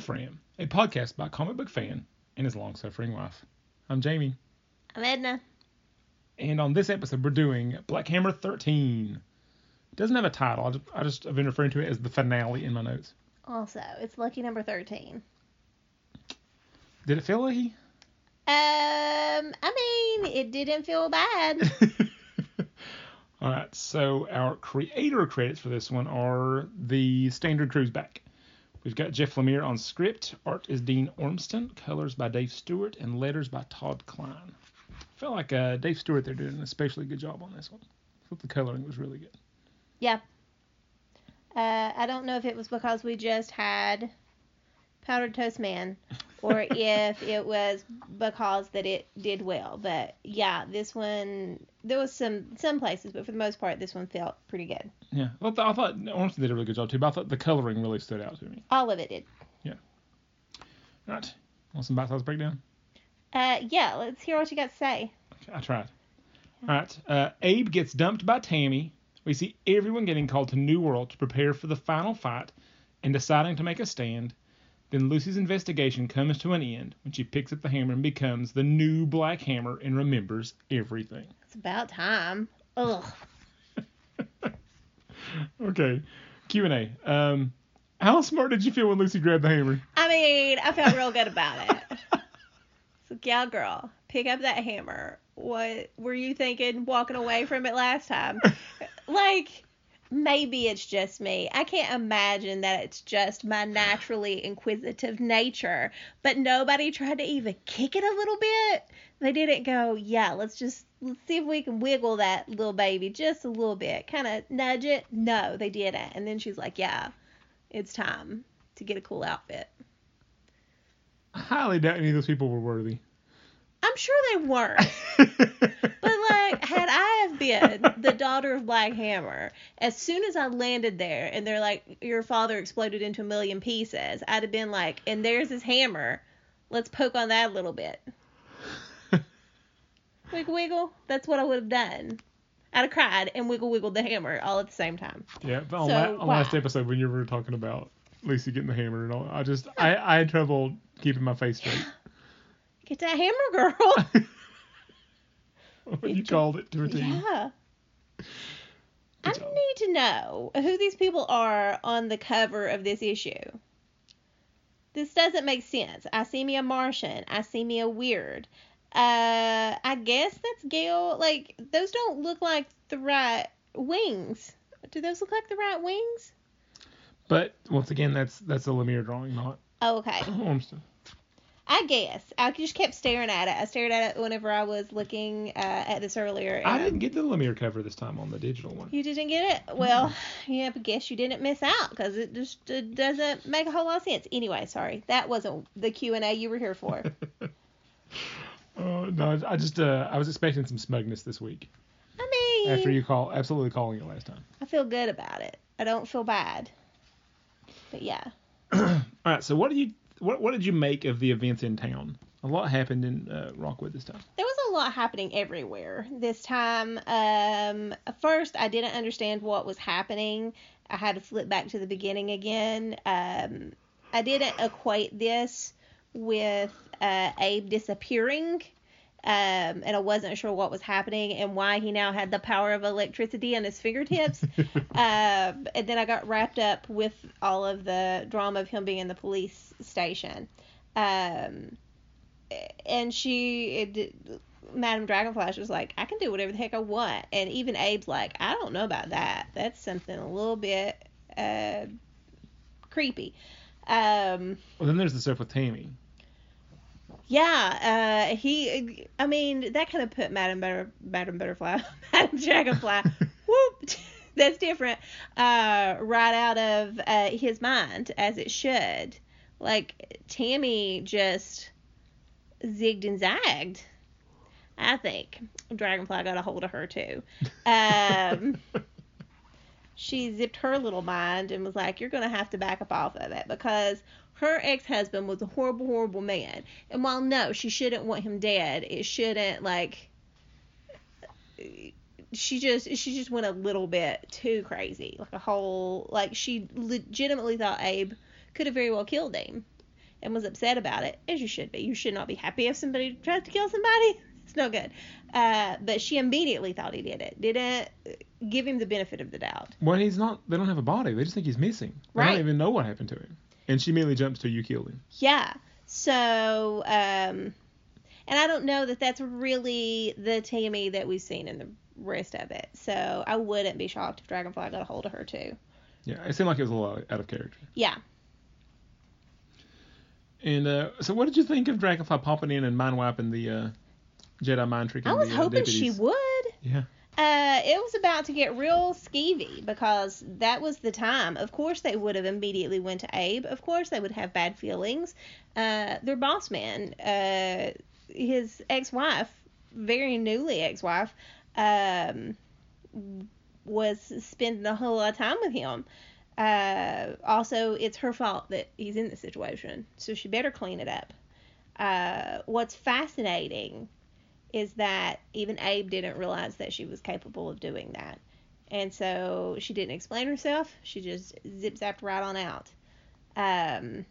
To a podcast by a comic book fan and his long suffering wife. I'm Jamie, I'm Edna. and on this episode, we're doing Black Hammer 13. It doesn't have a title, I just, I just have been referring to it as the finale in my notes. Also, it's lucky number 13. Did it feel lucky? Um, I mean, it didn't feel bad. All right, so our creator credits for this one are the standard crews back. We've got Jeff Lemire on script, art is Dean Ormston, colors by Dave Stewart, and letters by Todd Klein. I felt like uh, Dave Stewart they're doing an especially good job on this one. I thought the coloring was really good. yeah. Uh, I don't know if it was because we just had Powdered Toast Man or if it was because that it did well. But yeah, this one, there was some some places, but for the most part, this one felt pretty good. Yeah, I thought, I thought Ormston did a really good job too, but I thought the coloring really stood out to me. All of it did. Yeah. All right, want some bite-sized breakdown? Uh, yeah, let's hear what you got to say. Okay, I tried. All right. Uh, Abe gets dumped by Tammy. We see everyone getting called to New World to prepare for the final fight and deciding to make a stand. Then Lucy's investigation comes to an end when she picks up the hammer and becomes the new Black Hammer and remembers everything. It's about time. Ugh. Okay. Q and A. Um, how smart did you feel when Lucy grabbed the hammer? I mean, I felt real good about it. So, yeah, girl, pick up that hammer. What were you thinking walking away from it last time? like, maybe it's just me. I can't imagine that it's just my naturally inquisitive nature. But nobody tried to even kick it a little bit. They didn't go, yeah, let's just let's see if we can wiggle that little baby just a little bit, kind of nudge it. No, they didn't. And then she's like, yeah, it's time to get a cool outfit. I highly doubt any of those people were worthy. I'm sure they weren't. But like, had I have been the daughter of Black Hammer, as soon as I landed there and they're like, your father exploded into a million pieces, I'd have been like, and there's his hammer. Let's poke on that a little bit. Wiggle wiggle. That's what I would have done. I'd have cried and wiggle wiggled the hammer all at the same time. Yeah, but on, So, la- on last episode when you were talking about Lucy getting the hammer and all, I just I, I had trouble keeping my face straight Get that hammer, girl. when you called it to her team. Yeah. I job. need to know who these people are on the cover of this issue. This doesn't make sense. I see me a Martian. I see me a weird. Uh, I guess that's Gail. Like those don't look like the right wings. Do those look like the right wings? But once again, that's that's a Lemire drawing, not Oh, okay. Ormston. I guess I just kept staring at it. I stared at it whenever I was looking uh, at this earlier. I didn't get the Lemire cover this time on the digital one. You didn't get it? Well, yeah, but guess you didn't miss out because it just it doesn't make a whole lot of sense. Anyway, sorry, that wasn't the Q and A you were here for. Oh no, I just uh, I was expecting some smugness this week I mean, after you call absolutely calling it last time. I feel good about it. I don't feel bad. But yeah, All right, so what did you what what did you make of the events in town? A lot happened in uh, Rockwood this time. there was a lot happening everywhere this time. Um, first, I didn't understand what was happening. I had to flip back to the beginning again. Um, I didn't equate this with uh, Abe disappearing. Um, and I wasn't sure what was happening and why he now had the power of electricity on his fingertips. um, and then I got wrapped up with all of the drama of him being in the police station. Um, and she, it, Madam Dragonflash was like, I can do whatever the heck I want. And even Abe's like, I don't know about that. That's something a little bit uh, creepy. Um, Well, then there's the stuff with Tammy. Yeah, uh, he, I mean, that kind of put Madam Butter, Madam Butterfly, Madam Dragonfly, whoop, that's different, uh, right out of uh, his mind, as it should. Like, Tammy just zigged and zagged. I think Dragonfly got a hold of her too. Um, she zipped her little mind and was like, "You're gonna have to back up off of it because her ex-husband was a horrible, horrible man. And while no, she shouldn't want him dead, it shouldn't like." She just she just went a little bit too crazy, like a whole like she legitimately thought Abe could have very well killed him and was upset about it, as you should be. You should not be happy if somebody tries to kill somebody. It's no good. Uh, but she immediately thought he did it. Didn't give him the benefit of the doubt. Well, he's not. They don't have a body. They just think he's missing. They Right. don't even know what happened to him. And she mainly jumps to you him. Yeah. So, um, and I don't know that that's really the Tammy that we've seen in the rest of it. So I wouldn't be shocked if Dragonfly got a hold of her too. Yeah, it seemed like it was a little out of character. Yeah. And uh, so, what did you think of Dragonfly popping in and mind wiping the uh, Jedi mind trick? I was the, uh, hoping she would. Yeah. Uh, it was about to get real skeevy because that was the time. Of course, they would have immediately went to Abe. Of course, they would have bad feelings. Uh, their boss man, uh, his ex-wife, very newly ex-wife, um, was spending a whole lot of time with him. Uh, also, it's her fault that he's in this situation, so she better clean it up. Uh, what's fascinating is that even Abe didn't realize that she was capable of doing that. And so she didn't explain herself. She just zip zapped right on out. Um,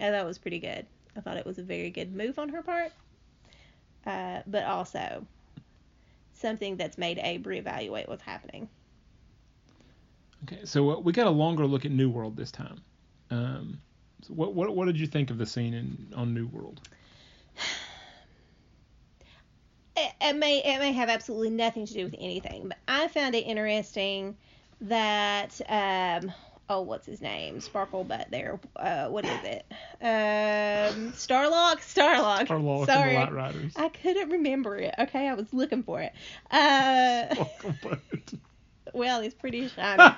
I thought was pretty good. I thought it was a very good move on her part. Uh, but also something that's made Abe reevaluate what's happening. Okay, so uh, we got a longer look at New World this time. Um, so what what what did you think of the scene in on New World? It, may it may have absolutely nothing to do with anything, but I found it interesting that um oh what's his name? Sparkle Butt there. Uh what is it? Um Starlock? Starlock. Starlock and the sorry. Light Riders. I couldn't remember it. Okay I was looking for it. Uh well he's pretty shiny.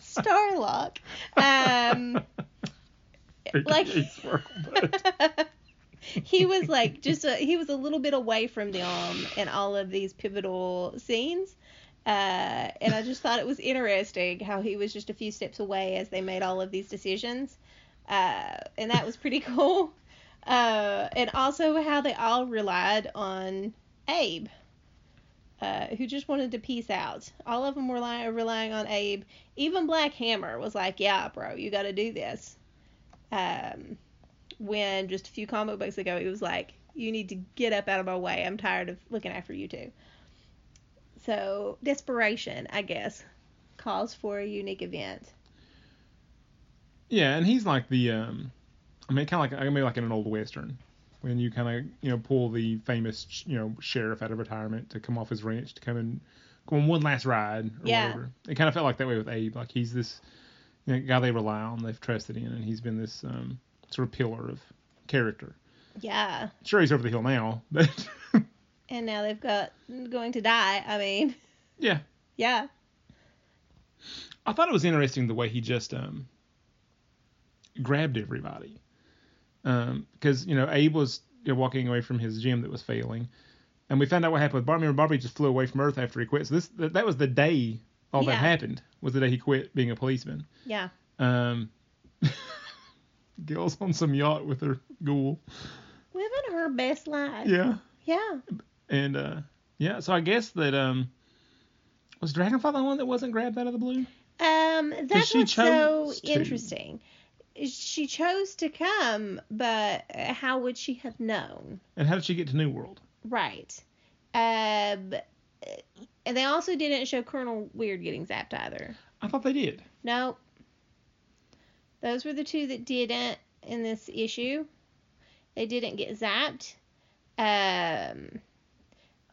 Starlock. Um like- he was like just a, he was a little bit away from them in all of these pivotal scenes uh, and i just thought it was interesting how he was just a few steps away as they made all of these decisions uh, and that was pretty cool. Uh, and also how they all relied on abe uh, who just wanted to peace out. All of them were rely- relying on abe. Even black hammer was like yeah bro you got to do this. Um, when just a few comic books ago he was like, "You need to get up out of my way. I'm tired of looking after you two." So desperation, I guess, calls for a unique event. Yeah, and he's like the um, I mean, kind of like I mean, like in an old western, when you kind of you know pull the famous you know sheriff out of retirement to come off his ranch to come and go on one last ride or Yeah. whatever. It kind of felt like that way with Abe. Like he's this you know, guy they rely on, they've trusted in, and he's been this um, sort of pillar of character. Yeah, Sure, he's over the hill now, but and now they've got going to die. I mean, yeah, yeah, I thought it was interesting the way he just um, grabbed everybody. Because, you know, Abe was you know, walking away from his gym that was failing. And we found out what happened with Barbie. Remember, Barbie just flew away from Earth after he quit. So this that, that was the day all that happened, was the day he quit being a policeman. yeah. Um, Gail's on some yacht with her ghoul. Living her best life. Yeah. Yeah. And, uh, yeah, so I guess that, um, was Dragonfly the one that wasn't grabbed out of the blue? Um, that's what's so to. interesting. She chose to come, but how would she have known? And how did she get to New World? Right. Um, and they also didn't show Colonel Weird getting zapped either. I thought they did. Nope. Those were the two that didn't in this issue. They didn't get zapped. Um,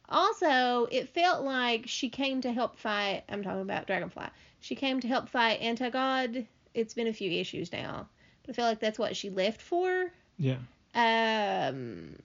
also, it felt like she came to help fight. I'm talking about Dragonfly. She came to help fight Anti-God. It's been a few issues now, but I feel like that's what she left for. Yeah. Um,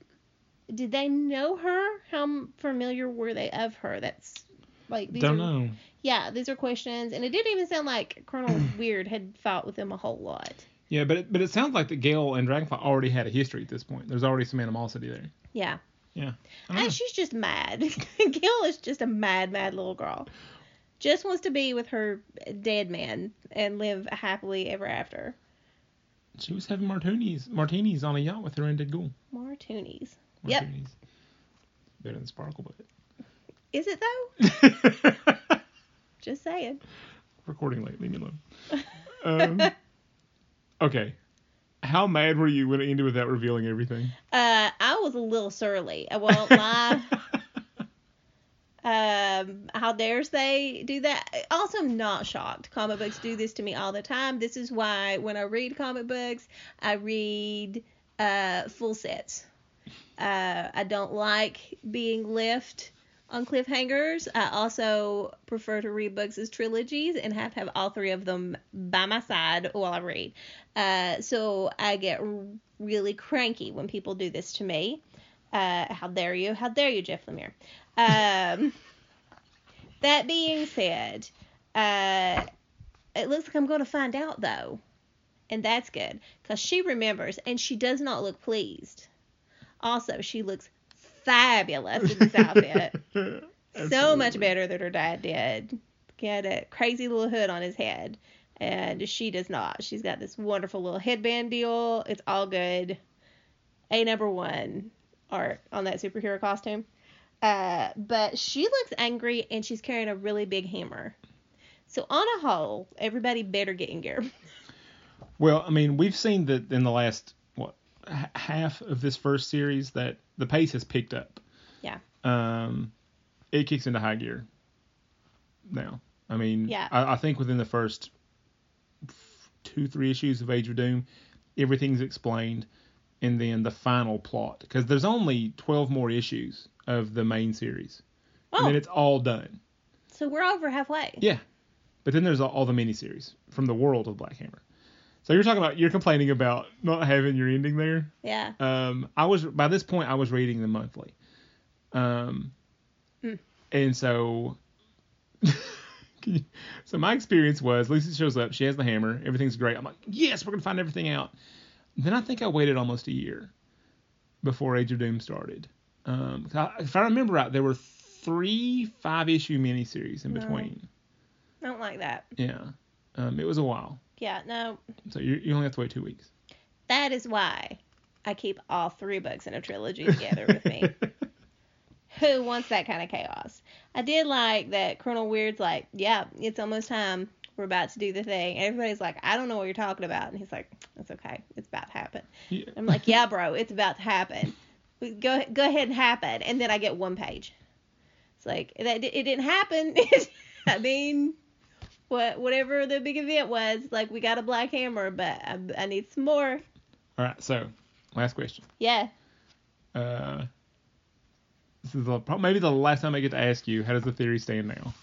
did they know her? How familiar were they of her? That's like these Don't are, know. Yeah, these are questions, and it didn't even sound like Colonel Weird had fought with them a whole lot. Yeah, but it, but it sounds like that Gale and Dragonfly already had a history at this point. There's already some animosity there. Yeah, Yeah. I don't know. and she's just mad. Gail is just a mad, mad little girl. Just wants to be with her dead man and live happily ever after. She was having martinis martinis on a yacht with her and Dead Martinis. Martoonies. Yep. Martinis. Better than Sparkle, Is it though? Just saying. recording late. Leave me alone. Um, okay. How mad were you when it ended without revealing everything? Uh, I was a little surly. I won't lie. Um, how dares they do that? Also, I'm not shocked. Comic books do this to me all the time. This is why when I read comic books, I read uh, full sets. Uh, I don't like being left on cliffhangers. I also prefer to read books as trilogies and have to have all three of them by my side while I read. Uh, so I get really cranky when people do this to me. Uh, how dare you? How dare you, Jeff Lemire? Um, that being said, uh, it looks like I'm going to find out though, and that's good because she remembers and she does not look pleased. Also, she looks fabulous in this outfit. so much better than her dad did. He had a crazy little hood on his head, and she does not. She's got this wonderful little headband deal. It's all good. A number one art on that superhero costume. Uh, but she looks angry and she's carrying a really big hammer. So on a whole, everybody better get in gear. Well, I mean, we've seen that in the last what h- half of this first series that the pace has picked up. Yeah. Um, it kicks into high gear now. I mean, Yeah. I, I think within the first two, three issues of Age of Doom, everything's explained, and then the final plot because there's only twelve more issues of the main series, and Oh, then it's all done. so we're over halfway. Yeah. But then there's all, all the miniseries from the world of Black Hammer. So you're talking about you're complaining about not having your ending there. Yeah. Um, I was by this point I was reading them monthly. Um, Mm. and so, you- so my experience was Lucy shows up, she has the hammer, everything's great. I'm like, yes, we're gonna find everything out. Then I think I waited almost a year before Age of Doom started. Um, I- if I remember right, there were three five issue miniseries in No. between. I don't like that. Yeah. Um, it was a while. Yeah, no. So you, you only have to wait two weeks. That is why I keep all three books in a trilogy together with me. Who wants that kind of chaos? I did like that Colonel Weird's like, yeah, it's almost time. We're about to do the thing. And everybody's like, I don't know what you're talking about. And he's like, it's okay. It's about to happen. Yeah. I'm like, yeah, bro, it's about to happen. Go go ahead and happen. And then I get one page. It's like that. It didn't happen. I mean, what whatever the big event was, like we got a black hammer, but I, I need some more. All right. So last question. Yeah. Uh, this is maybe the last time I get to ask you. How does the theory stand now?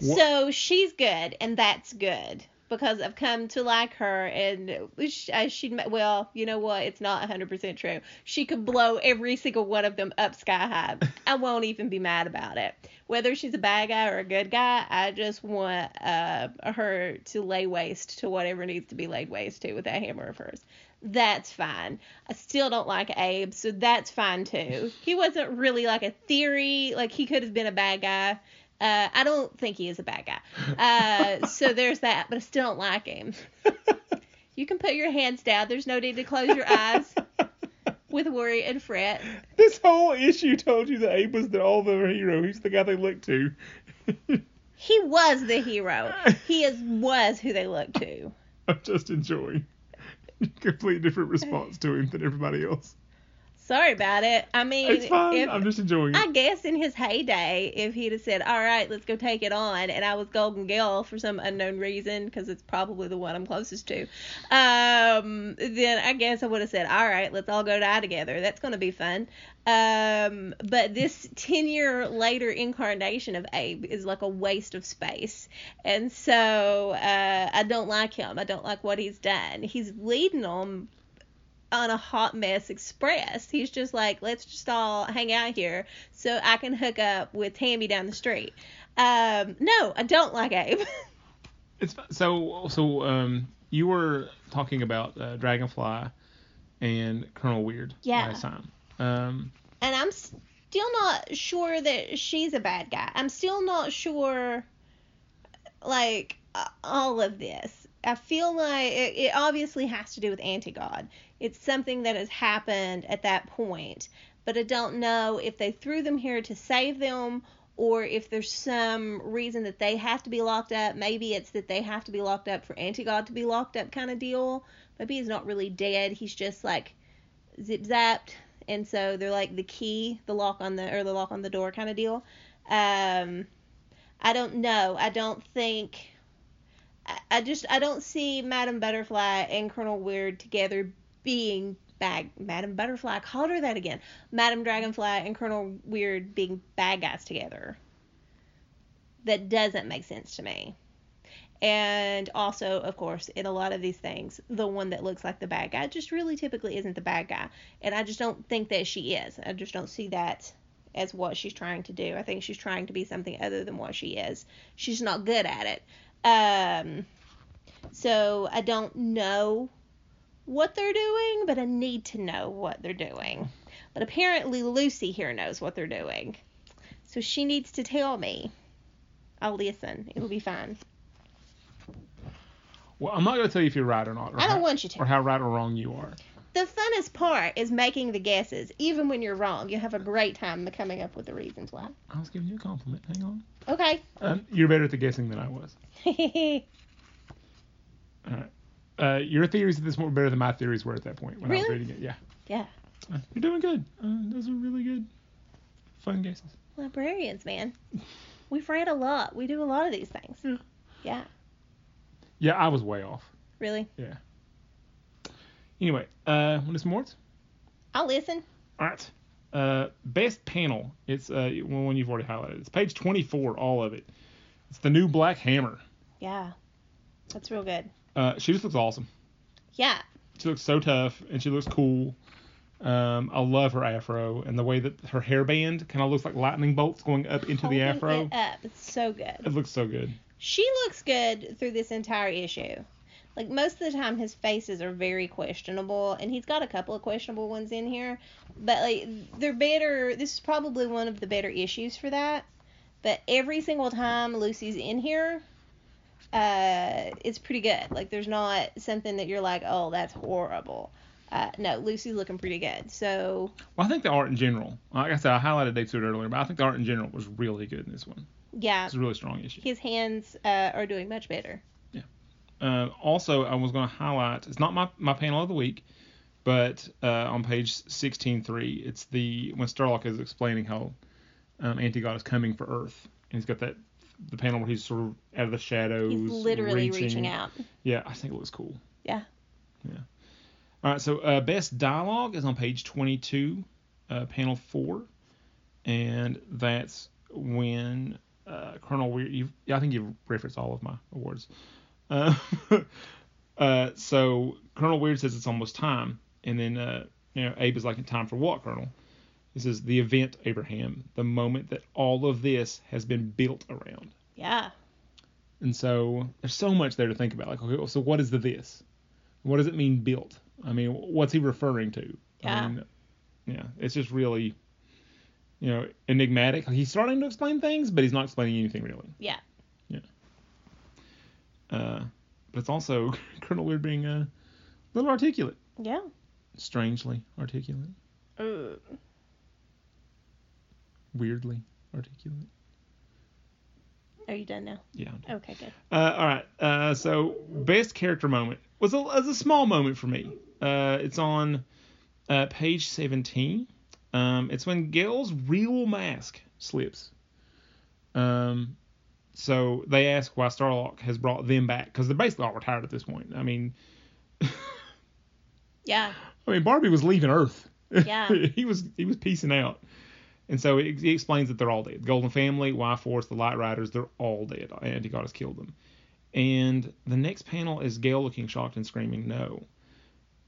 What- So she's good, and that's good because I've come to like her, and sh- I- she'd well, you know what? It's not 100% true. She could blow every single one of them up sky high. I won't even be mad about it. Whether she's a bad guy or a good guy, I just want uh, her to lay waste to whatever needs to be laid waste to with that hammer of hers. That's fine. I still don't like Abe, so that's fine too. He wasn't really like a theory, like he could have been a bad guy. Uh, I don't think he is a bad guy. Uh, so there's that, but I still don't like him. You can put your hands down. There's no need to close your eyes with worry and fret. This whole issue told you that Abe was the all the hero. He's the guy they look to. He was the hero. He is was who they look to. I'm just enjoying. Complete different response to him than everybody else. Sorry about it. I mean, It's fine. if- I'm just enjoying I guess in his heyday, if he'd have said, "All right, let's go take it on," and I was Golden Girl for some unknown reason, because it's probably the one I'm closest to, um, then I guess I would have said, "All right, let's all go die together. That's going to be fun." Um, but this ten year later incarnation of Abe is like a waste of space, and so uh, I don't like him. I don't like what he's done. He's leading them on a hot mess express. He's just like, let's just all hang out here so I can hook up with Tammy down the street. Um, no, I don't like Abe. It's so so. Um, you were talking about uh, Dragonfly and Colonel Weird Yeah. last time. Um, and I'm still not sure that she's a bad guy. I'm still not sure, like, uh, all of this. I feel like it, it obviously has to do with anti God. It's something that has happened at that point, but I don't know if they threw them here to save them or if there's some reason that they have to be locked up. Maybe it's that they have to be locked up for Anti-God to be locked up kind of deal. Maybe he's not really dead. He's just like zip zapped, and so they're like the key, the lock on the or the lock on the door kind of deal. Um, I don't know. I don't think. I, just I don't see Madam Butterfly and Colonel Weird together being bad. Madam Butterfly, called her that again. Madam Dragonfly and Colonel Weird being bad guys together. That doesn't make sense to me. And also, of course, in a lot of these things, the one that looks like the bad guy just really typically isn't the bad guy. And I just don't think that she is. I just don't see that as what she's trying to do. I think she's trying to be something other than what she is. She's not good at it. Um, so I don't know what they're doing, but I need to know what they're doing. But apparently Lucy here knows what they're doing. So she needs to tell me. I'll listen. It'll be fine. Well, I'm not going to tell you if you're right or not. Or I don't how, want you to. Or how right or wrong you are. The funnest part is making the guesses. Even when you're wrong, you have a great time coming up with the reasons why. I was giving you a compliment. Hang on. Okay. Um, you're better at the guessing than I was. All right. Uh, your theories at this point were better than my theories were at that point when I was reading it. Yeah. yeah. Uh, you're doing good. Uh, those are really good. Fun guesses. Librarians, man. We've read a lot. We do a lot of these things. Yeah. Yeah. Yeah, I was way off. Really? Yeah. Anyway, uh, want to some more? I'll listen. All right. Uh, best panel. It's uh, one you've already highlighted. It's page 24, all of it. It's the new Black Hammer. Yeah. That's real good. Uh, she just looks awesome. Yeah. She looks so tough, and she looks cool. Um, I love her afro and the way that her hairband kind of looks like lightning bolts going up into the afro. It up. It's so good. It looks so good. She looks good through this entire issue. Like most of the time, his faces are very questionable, and he's got a couple of questionable ones in here. But like they're better. This is probably one of the better issues for that. But every single time Lucy's in here, uh, it's pretty good. Like there's not something that you're like, oh, that's horrible. Uh, no, Lucy's looking pretty good. So Well, I think the art in general, like I said, I highlighted Dave Stewart earlier, but I think the art in general was really good in this one. yeah, It's a really strong issue. his hands uh, are doing much better. Uh, also, I was going to highlight. It's not my, my panel of the week, but uh, on page 16.3, it's the when Starlock is explaining how um, Anti-God is coming for Earth, and he's got that the panel where he's sort of out of the shadows. He's literally reaching out. Yeah, I think it looks cool. Yeah. Yeah. All right, so uh, best dialogue is on page 22, uh, panel four, and that's when uh, Colonel Weir. I think you've referenced all of my awards. Uh, uh, so Colonel Weird says it's almost time, and then uh, you know Abe is like, "Time for what, Colonel?" He says, "The event, Abraham, the moment that all of this has been built around." Yeah. And so there's so much there to think about. Like, okay, so what is the this? What does it mean built? I mean, what's he referring to? Yeah. I mean, yeah, it's just really, you know, enigmatic. He's starting to explain things, but he's not explaining anything really. Yeah. Uh, but it's also Colonel Weird being a little articulate, Yeah. strangely articulate, Uh, weirdly articulate. are you done now? Yeah. Done. Okay, good. Uh, all right. Uh, so best character moment was a, was a small moment for me. Uh, it's on uh, page 17. Um, it's when Gail's real mask slips. Um, so they ask why Starlock has brought them back because they're basically all retired at this point. I mean, Yeah. I mean Barbie was leaving Earth. Yeah. he was he was piecing out. And so he, he explains that they're all dead. The Golden Family, Y Force, the Light Riders, they're all dead. Anti-God has killed them. And the next panel is Gail looking shocked and screaming no.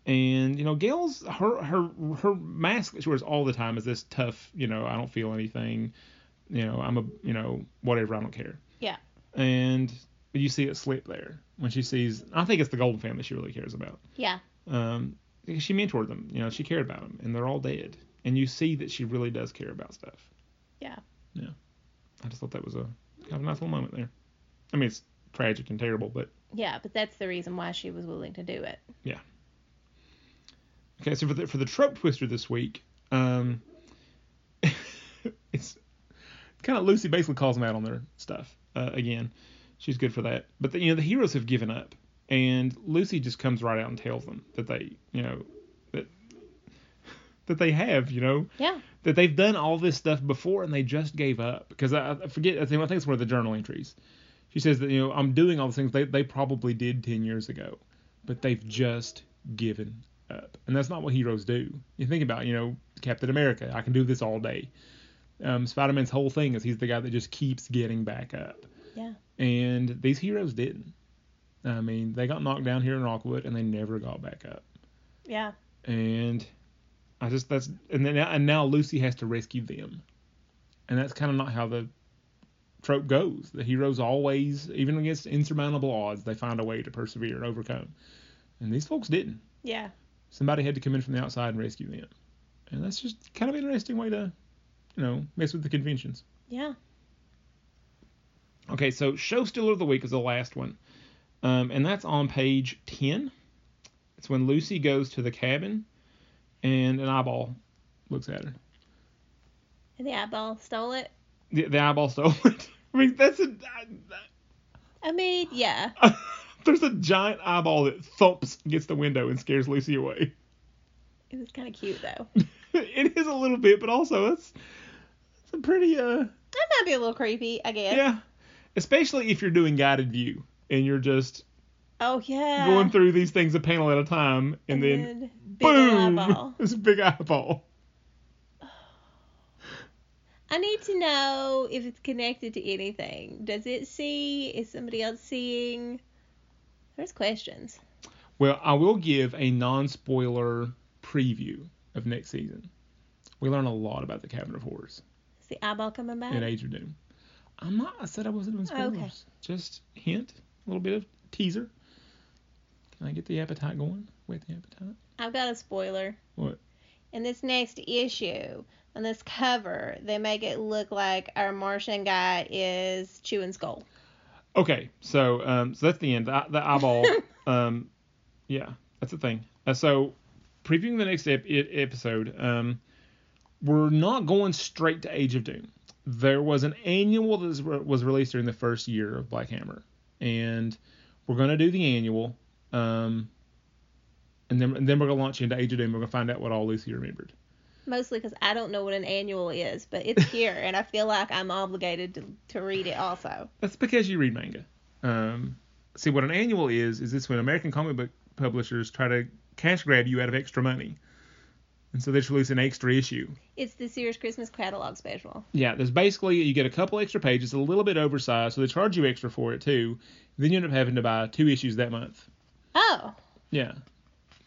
And you know, Gail's her her her mask that she wears all the time is this tough, you know, I don't feel anything, you know, I'm a you know, whatever, I don't care. Yeah. And you see it slip there when she sees I think it's the Golden Family she really cares about. Yeah. Um she mentored them, you know, she cared about them and they're all dead. And you see that she really does care about stuff. Yeah. Yeah. I just thought that was a kind of a nice little moment there. I mean, it's tragic and terrible, but Yeah, but that's the reason why she was willing to do it. Yeah. Okay. So for the for the trope twister this week, um, it's kind of Lucy basically calls them out on their stuff uh, again. She's good for that. But the, you know the heroes have given up, and Lucy just comes right out and tells them that they you know that that they have you know Yeah. that they've done all this stuff before and they just gave up because I, I forget I think I think it's one of the journal entries. She says that you know I'm doing all the things they they probably did ten years ago, but they've just given up, and that's not what heroes do. You think about you know Captain America, I can do this all day. Um, Spider-Man's whole thing is he's the guy that just keeps getting back up, Yeah. and these heroes didn't. I mean, they got knocked down here in Rockwood and they never got back up Yeah. and I just that's and then and now Lucy has to rescue them, and that's kind of not how the trope goes. The heroes always, even against insurmountable odds, they find a way to persevere and overcome, and these folks didn't. Yeah. Somebody had to come in from the outside and rescue them, and that's just kind of an interesting way to, you know, mess with the conventions. Yeah. Okay, so show stealer of the week is the last one, um, and that's on page ten. It's when Lucy goes to the cabin, and an eyeball looks at her. And the eyeball stole it. The, the eyeball stole it. I mean, that's a. I mean, yeah. there's a giant eyeball that thumps against the window and scares Lucy away. It was kind of cute though. it is a little bit, but also it's pretty uh That might be a little creepy, I guess. yeah, especially if you're doing guided view and you're just Oh yeah. going through these things a panel at a time, and, then, big boom, eyeball. it's a big eyeball. I need to know if it's connected to anything. Does it see? Is somebody else seeing? There's questions. Well, I will give a non-spoiler preview of next season. We learn a lot about the Cabinet of Horrors. The eyeball coming back? in Age of Doom. I'm not. I said I wasn't doing spoilers. Okay. Just hint, a little bit of teaser. Can I get the appetite going? Whet the appetite. I've got a spoiler. What? In this next issue, on this cover, they make it look like our Martian guy is chewing skull. Okay, so um, so that's the end. The, the eyeball. um, yeah, that's the thing. Uh, so previewing the next ep- episode, um, we're not going straight to Age of Doom. There was an annual that was, released during the first year of Black Hammer, and we're gonna do the annual. Um, and then and then we're gonna launch into Age of Doom. We're gonna find out what all Lucy remembered. Mostly because I don't know what an annual is, but it's here, and I feel like I'm obligated to, to read it also. That's because you read manga. Um, see, what an annual is is this when American comic book publishers try to cash grab you out of extra money, and so they just release an extra issue. It's the Sears Christmas catalog special. Yeah, there's basically you get a couple extra pages, a little bit oversized, so they charge you extra for it too. Then you end up having to buy two issues that month. Oh, Yeah,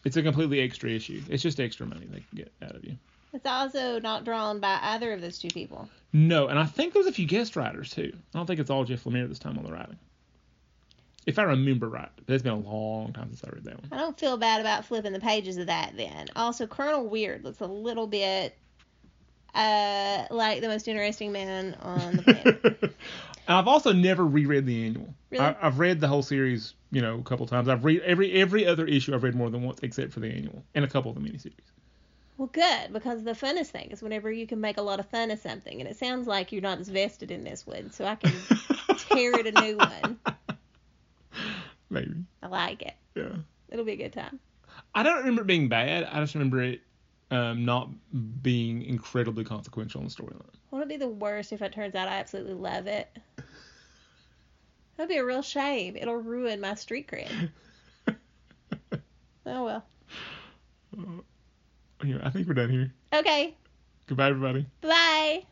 it's a completely extra issue. It's just extra money they can get out of you. it's also not drawn by either of those two people. No, and I think there's a few guest writers too. I don't think it's all Jeff Lemire this time on the writing. If I remember right, but it's been a long time since I read that one. I don't feel bad about flipping the pages of that then. Also, Colonel Weird looks a little bit uh, like the most interesting man on the planet. I've also never reread the annual. Really? I, I've read the whole series, you know, a couple times. I've read every every other issue. I've read more than once, except for the annual and a couple of the miniseries. well, good, because the funnest thing is whenever you can make a lot of fun of something, and it sounds like you're not as vested in this one, so I can tear it a new one. Maybe, I like it. yeah. It'll be a good time. I don't remember it being bad. I just remember it um, not being incredibly consequential in the storyline. Won't it be the worst if it turns out I absolutely love it? That'd be a real shame. It'll ruin my street cred. Oh well. Anyway, I think we're done here. Okay. Goodbye, everybody. Bye.